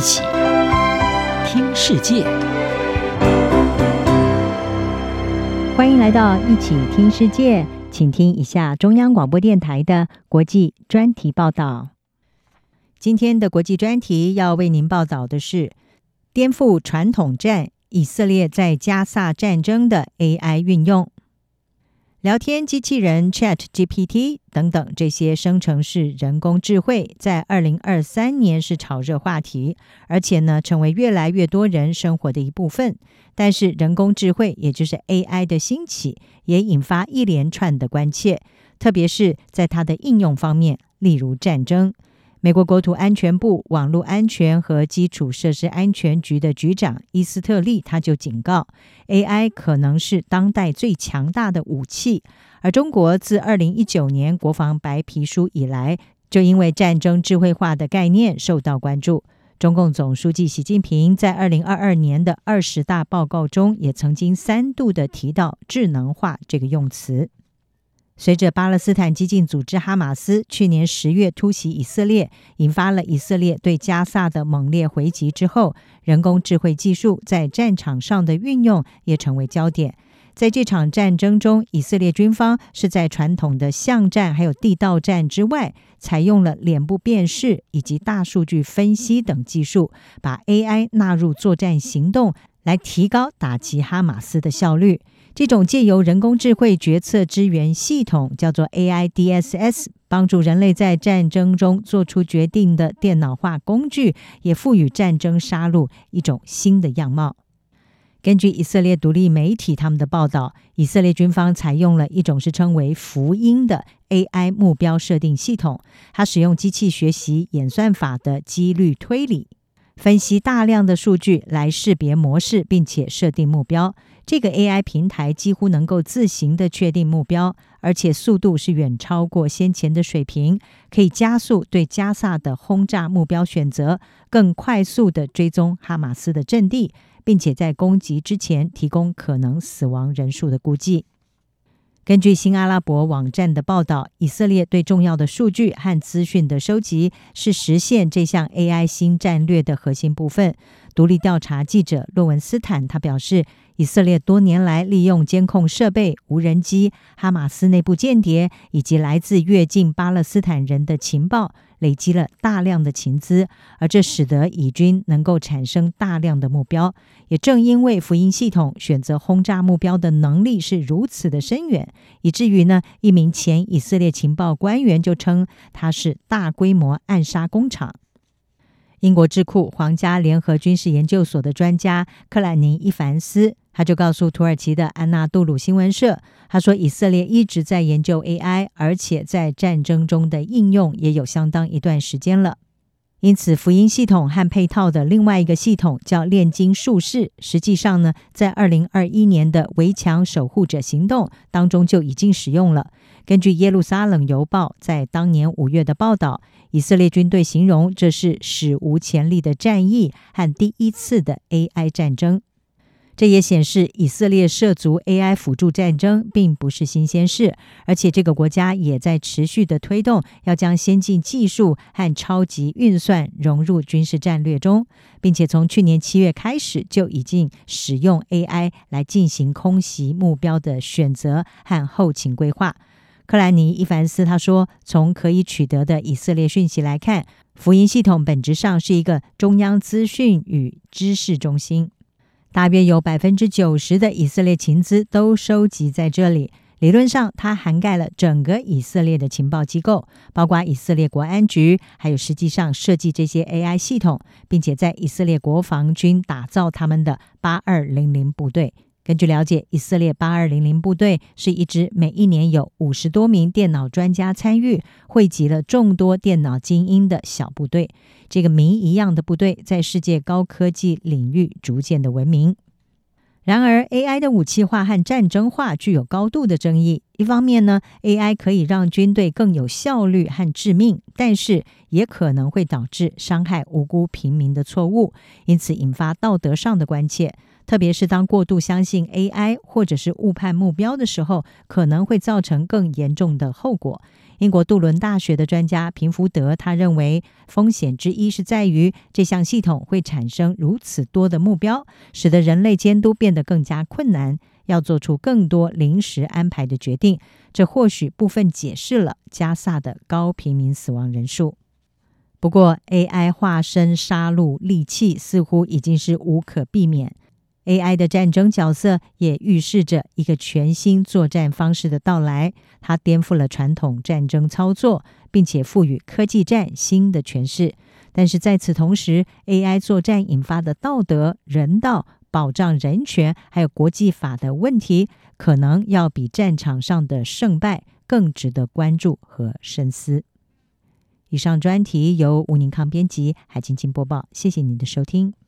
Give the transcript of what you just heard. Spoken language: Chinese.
一起听世界，欢迎来到一起听世界，请听一下中央广播电台的国际专题报道。今天的国际专题要为您报道的是颠覆传统战，以色列在加萨战争的 AI 运用。聊天机器人 ChatGPT 等等这些生成式人工智慧，在二零二三年是炒热话题，而且呢，成为越来越多人生活的一部分。但是，人工智慧也就是 AI 的兴起，也引发一连串的关切，特别是在它的应用方面，例如战争。美国国土安全部网络安全和基础设施安全局的局长伊斯特利他就警告，AI 可能是当代最强大的武器。而中国自二零一九年国防白皮书以来，就因为战争智慧化的概念受到关注。中共总书记习近平在二零二二年的二十大报告中，也曾经三度的提到“智能化”这个用词。随着巴勒斯坦激进组织哈马斯去年十月突袭以色列，引发了以色列对加萨的猛烈回击之后，人工智慧技术在战场上的运用也成为焦点。在这场战争中，以色列军方是在传统的巷战还有地道战之外，采用了脸部辨识以及大数据分析等技术，把 AI 纳入作战行动，来提高打击哈马斯的效率。这种借由人工智慧决策支援系统叫做 AIDSS，帮助人类在战争中做出决定的电脑化工具，也赋予战争杀戮一种新的样貌。根据以色列独立媒体他们的报道，以色列军方采用了一种是称为福音的 AI 目标设定系统，它使用机器学习演算法的几率推理。分析大量的数据来识别模式，并且设定目标。这个 AI 平台几乎能够自行的确定目标，而且速度是远超过先前的水平，可以加速对加萨的轰炸目标选择，更快速的追踪哈马斯的阵地，并且在攻击之前提供可能死亡人数的估计。根据新阿拉伯网站的报道，以色列对重要的数据和资讯的收集是实现这项 AI 新战略的核心部分。独立调查记者洛文斯坦他表示，以色列多年来利用监控设备、无人机、哈马斯内部间谍以及来自越境巴勒斯坦人的情报。累积了大量的情资，而这使得以军能够产生大量的目标。也正因为福音系统选择轰炸目标的能力是如此的深远，以至于呢，一名前以色列情报官员就称它是大规模暗杀工厂。英国智库皇家联合军事研究所的专家克兰尼伊凡斯。他就告诉土耳其的安纳杜鲁新闻社，他说以色列一直在研究 AI，而且在战争中的应用也有相当一段时间了。因此，福音系统和配套的另外一个系统叫炼金术士，实际上呢，在二零二一年的围墙守护者行动当中就已经使用了。根据耶路撒冷邮报在当年五月的报道，以色列军队形容这是史无前例的战役和第一次的 AI 战争。这也显示以色列涉足 AI 辅助战争并不是新鲜事，而且这个国家也在持续的推动，要将先进技术和超级运算融入军事战略中，并且从去年七月开始就已经使用 AI 来进行空袭目标的选择和后勤规划。克兰尼伊凡斯他说：“从可以取得的以色列讯息来看，福音系统本质上是一个中央资讯与知识中心。”大约有百分之九十的以色列情资都收集在这里。理论上，它涵盖了整个以色列的情报机构，包括以色列国安局，还有实际上设计这些 AI 系统，并且在以色列国防军打造他们的八二零零部队。根据了解，以色列八二零零部队是一支每一年有五十多名电脑专家参与、汇集了众多电脑精英的小部队。这个谜一样的部队在世界高科技领域逐渐的闻名。然而，AI 的武器化和战争化具有高度的争议。一方面呢，AI 可以让军队更有效率和致命，但是也可能会导致伤害无辜平民的错误，因此引发道德上的关切。特别是当过度相信 AI 或者是误判目标的时候，可能会造成更严重的后果。英国杜伦大学的专家平福德他认为，风险之一是在于这项系统会产生如此多的目标，使得人类监督变得更加困难，要做出更多临时安排的决定。这或许部分解释了加萨的高平民死亡人数。不过，AI 化身杀戮利器似乎已经是无可避免。AI 的战争角色也预示着一个全新作战方式的到来。它颠覆了传统战争操作，并且赋予科技战新的诠释。但是在此同时，AI 作战引发的道德、人道、保障人权还有国际法的问题，可能要比战场上的胜败更值得关注和深思。以上专题由吴宁康编辑，海清清播报。谢谢您的收听。